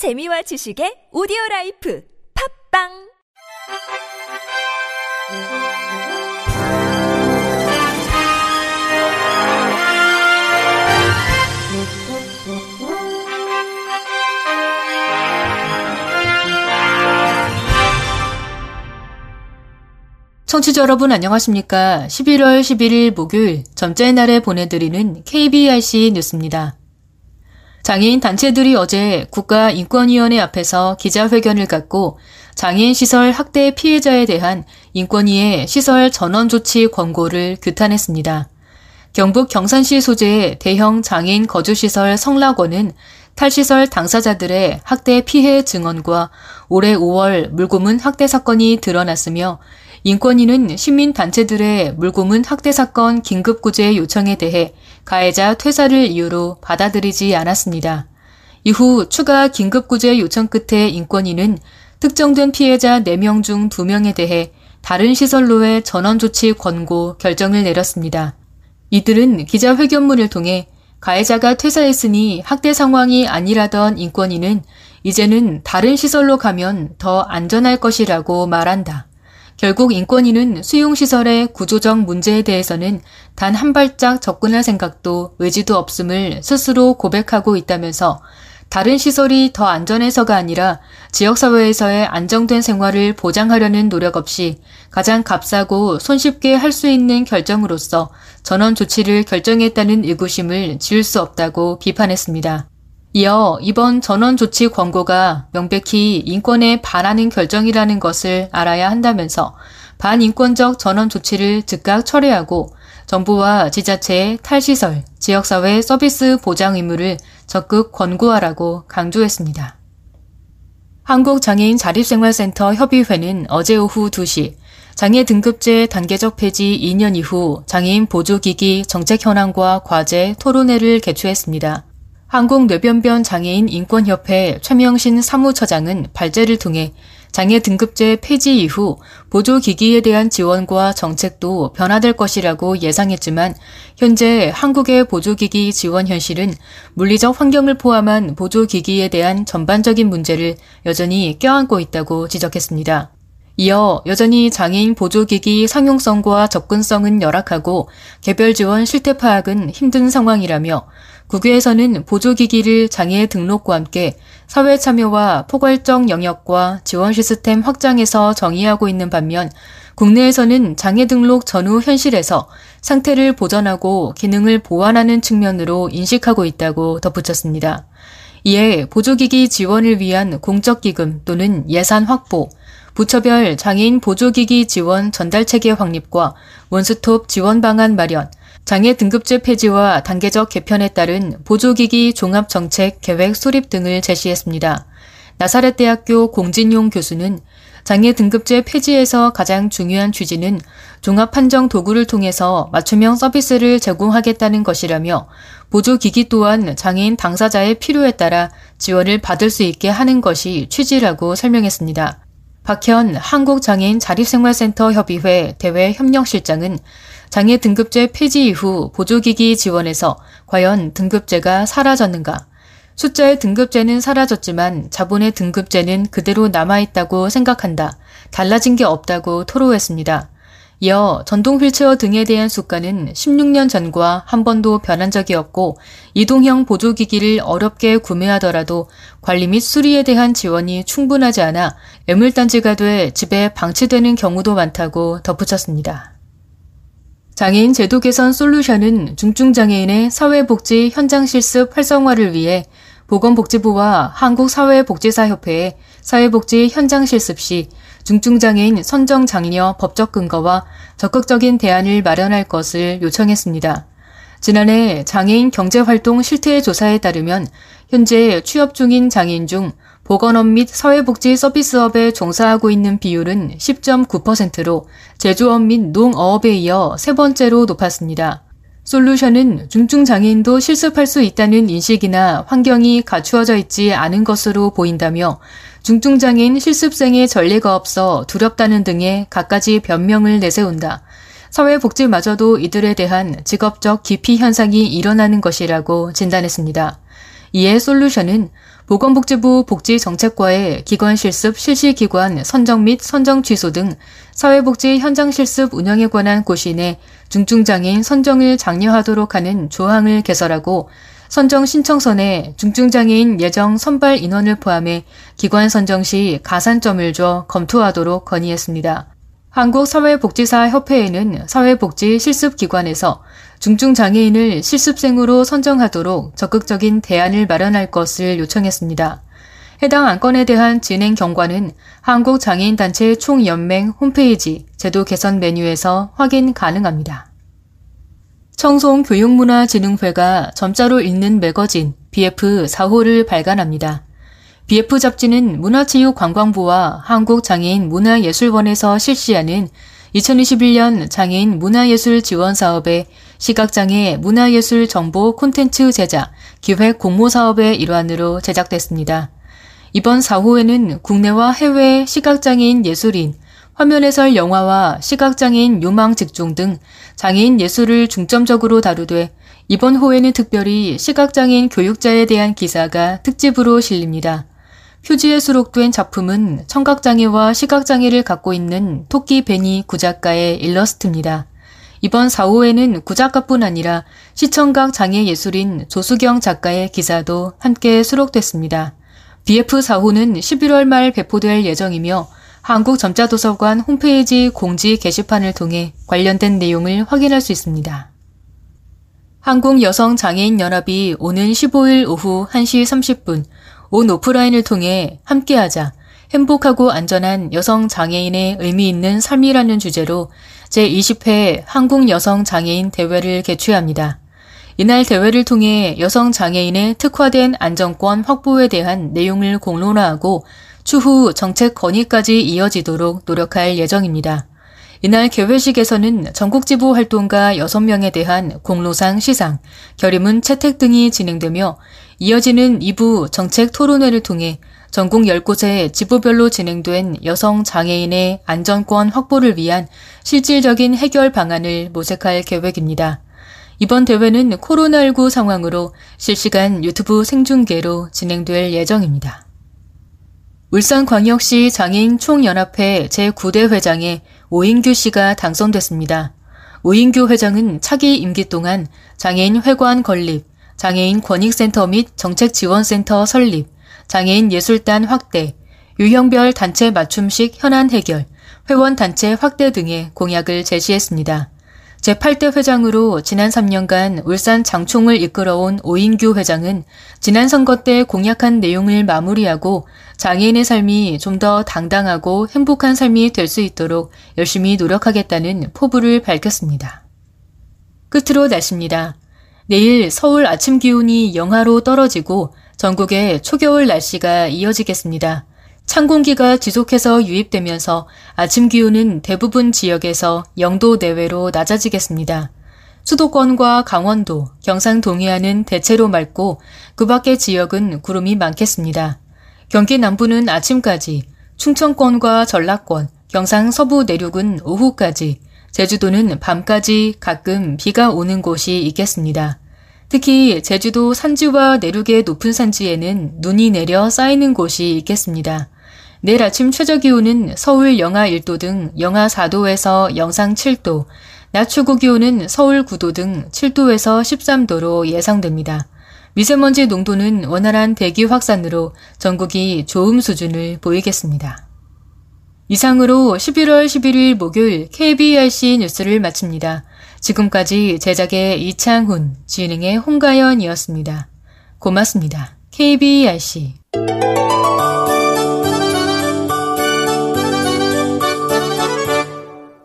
재미와 지식의 오디오 life 팟빵 청취자 여러분 안녕하십니까? 11월 11일 목요일 점자의 날에 보내드리는 KBRC 뉴스입니다. 장애인 단체들이 어제 국가인권위원회 앞에서 기자회견을 갖고 장애인 시설 학대 피해자에 대한 인권위의 시설 전원 조치 권고를 규탄했습니다. 경북 경산시 소재의 대형 장애인 거주시설 성락원은 탈시설 당사자들의 학대 피해 증언과 올해 5월 물고문 학대 사건이 드러났으며 인권위는 시민단체들의 물고문 학대 사건 긴급구제 요청에 대해 가해자 퇴사를 이유로 받아들이지 않았습니다. 이후 추가 긴급구제 요청 끝에 인권위는 특정된 피해자 4명 중 2명에 대해 다른 시설로의 전원 조치 권고 결정을 내렸습니다. 이들은 기자회견문을 통해 가해자가 퇴사했으니 학대 상황이 아니라던 인권위는 이제는 다른 시설로 가면 더 안전할 것이라고 말한다. 결국 인권위는 수용시설의 구조적 문제에 대해서는 단 한 발짝 접근할 생각도 의지도 없음을 스스로 고백하고 있다면서 다른 시설이 더 안전해서가 아니라 지역사회에서의 안정된 생활을 보장하려는 노력 없이 가장 값싸고 손쉽게 할 수 있는 결정으로서 전원 조치를 결정했다는 의구심을 지울 수 없다고 비판했습니다. 이어 이번 전원 조치 권고가 명백히 인권에 반하는 결정이라는 것을 알아야 한다면서 반인권적 전원 조치를 즉각 철회하고 정부와 지자체의 탈시설, 지역사회 서비스 보장 의무를 적극 권고하라고 강조했습니다. 한국장애인 자립생활센터 협의회는 어제 오후 2시 장애 등급제 단계적 폐지 2년 이후 장애인 보조기기 정책 현황과 과제 토론회를 개최했습니다. 한국뇌변변 장애인 인권협회 최명신 사무처장은 발제를 통해 장애 등급제 폐지 이후 보조기기에 대한 지원과 정책도 변화될 것이라고 예상했지만 현재 한국의 보조기기 지원 현실은 물리적 환경을 포함한 보조기기에 대한 전반적인 문제를 여전히 껴안고 있다고 지적했습니다. 이어 여전히 장애인 보조기기 상용성과 접근성은 열악하고 개별 지원 실태 파악은 힘든 상황이라며 국외에서는 보조기기를 장애 등록과 함께 사회 참여와 포괄적 영역과 지원 시스템 확장에서 정의하고 있는 반면 국내에서는 장애 등록 전후 현실에서 상태를 보전하고 기능을 보완하는 측면으로 인식하고 있다고 덧붙였습니다. 이에 보조기기 지원을 위한 공적기금 또는 예산 확보, 부처별 장애인 보조기기 지원 전달체계 확립과 원스톱 지원 방안 마련, 장애 등급제 폐지와 단계적 개편에 따른 보조기기 종합정책 계획 수립 등을 제시했습니다. 나사렛대학교 공진용 교수는 장애 등급제 폐지에서 가장 중요한 취지는 종합 판정 도구를 통해서 맞춤형 서비스를 제공하겠다는 것이라며 보조기기 또한 장애인 당사자의 필요에 따라 지원을 받을 수 있게 하는 것이 취지라고 설명했습니다. 박현 한국장애인 자립생활센터 협의회 대외 협력실장은 장애 등급제 폐지 이후 보조기기 지원에서 과연 등급제가 사라졌는가? 숫자의 등급제는 사라졌지만 자본의 등급제는 그대로 남아있다고 생각한다. 달라진 게 없다고 토로했습니다. 이어 전동 휠체어 등에 대한 수가는 16년 전과 한 번도 변한 적이 없고 이동형 보조기기를 어렵게 구매하더라도 관리 및 수리에 대한 지원이 충분하지 않아 애물단지가 돼 집에 방치되는 경우도 많다고 덧붙였습니다. 장애인 제도 개선 솔루션은 중증장애인의 사회복지 현장 실습 활성화를 위해 보건복지부와 한국사회복지사협회에 사회복지 현장 실습 시 중증장애인 선정 장려 법적 근거와 적극적인 대안을 마련할 것을 요청했습니다. 지난해 장애인 경제활동 실태 조사에 따르면 현재 취업 중인 장애인 중 보건업 및 사회복지 서비스업에 종사하고 있는 비율은 10.9%로 제조업 및 농어업에 이어 세 번째로 높았습니다. 솔루션은 중증 장애인도 실습할 수 있다는 인식이나 환경이 갖추어져 있지 않은 것으로 보인다며 중증 장애인 실습생의 전례가 없어 두렵다는 등의 갖가지 변명을 내세운다. 사회복지마저도 이들에 대한 직업적 기피 현상이 일어나는 것이라고 진단했습니다. 이에 솔루션은 보건복지부 복지정책과의 기관 실습 실시 기관 선정 및 선정 취소 등 사회복지 현장 실습 운영에 관한 고시내 중증장애인 선정을 장려하도록 하는 조항을 개설하고 선정 신청선에 중증장애인 예정 선발 인원을 포함해 기관 선정 시 가산점을 줘 검토하도록 건의했습니다. 한국사회복지사협회에는 사회복지 실습기관에서 중증장애인을 실습생으로 선정하도록 적극적인 대안을 마련할 것을 요청했습니다. 해당 안건에 대한 진행 경과는 한국장애인단체 총연맹 홈페이지 제도 개선 메뉴에서 확인 가능합니다. 청송교육문화진흥회가 점자로 읽는 매거진 BF 4호를 발간합니다. BF 잡지는 문화체육관광부와 한국장애인 문화예술원에서 실시하는 2021년 장애인 문화예술 지원 사업의 시각장애 문화예술 정보 콘텐츠 제작, 기획 공모 사업의 일환으로 제작됐습니다. 이번 4호에는 국내와 해외 시각장애인 예술인, 화면 해설 영화와 시각장애인 유망 직종 등 장애인 예술을 중점적으로 다루되 이번 호에는 특별히 시각장애인 교육자에 대한 기사가 특집으로 실립니다. 표지에 수록된 작품은 청각장애와 시각장애를 갖고 있는 토끼 베니 구작가의 일러스트입니다. 이번 4호에는 구작가뿐 아니라 시청각 장애 예술인 조수경 작가의 기사도 함께 수록됐습니다. BF4호는 11월 말 배포될 예정이며 한국점자도서관 홈페이지 공지 게시판을 통해 관련된 내용을 확인할 수 있습니다. 한국여성장애인연합이 오는 15일 오후 1시 30분 온 오프라인을 통해 함께하자 행복하고 안전한 여성 장애인의 의미 있는 삶이라는 주제로 제20회 한국 여성 장애인 대회를 개최합니다. 이날 대회를 통해 여성 장애인의 특화된 안정권 확보에 대한 내용을 공론화하고 추후 정책 건의까지 이어지도록 노력할 예정입니다. 이날 개회식에서는 전국지부 활동가 6명에 대한 공로상 시상, 결의문 채택 등이 진행되며 이어지는 2부 정책 토론회를 통해 전국 10곳에 지부별로 진행된 여성 장애인의 안전권 확보를 위한 실질적인 해결 방안을 모색할 계획입니다. 이번 대회는 코로나19 상황으로 실시간 유튜브 생중계로 진행될 예정입니다. 울산광역시 장애인 총연합회 제9대 회장에 오인규 씨가 당선됐습니다. 오인규 회장은 차기 임기 동안 장애인 회관 건립, 장애인 권익센터 및 정책지원센터 설립, 장애인 예술단 확대, 유형별 단체 맞춤식 현안 해결, 회원 단체 확대 등의 공약을 제시했습니다. 제8대 회장으로 지난 3년간 울산 장총을 이끌어온 오인규 회장은 지난 선거 때 공약한 내용을 마무리하고 장애인의 삶이 좀 더 당당하고 행복한 삶이 될 수 있도록 열심히 노력하겠다는 포부를 밝혔습니다. 끝으로 날씨입니다. 내일 서울 아침 기온이 영하로 떨어지고 전국에 초겨울 날씨가 이어지겠습니다. 찬 공기가 지속해서 유입되면서 아침 기온은 대부분 지역에서 영도 내외로 낮아지겠습니다. 수도권과 강원도, 경상 동해안은 대체로 맑고 그 밖의 지역은 구름이 많겠습니다. 경기 남부는 아침까지, 충청권과 전라권, 경상 서부 내륙은 오후까지, 제주도는 밤까지 가끔 비가 오는 곳이 있겠습니다. 특히 제주도 산지와 내륙의 높은 산지에는 눈이 내려 쌓이는 곳이 있겠습니다. 내일 아침 최저 기온은 서울 영하 1도 등 영하 4도에서 영상 7도, 낮 최고 기온은 서울 9도 등 7도에서 13도로 예상됩니다. 미세먼지 농도는 원활한 대기 확산으로 전국이 좋음 수준을 보이겠습니다. 이상으로 11월 11일 목요일 KBRC 뉴스를 마칩니다. 지금까지 제작의 이창훈, 진행의 홍가연이었습니다. 고맙습니다. KBRC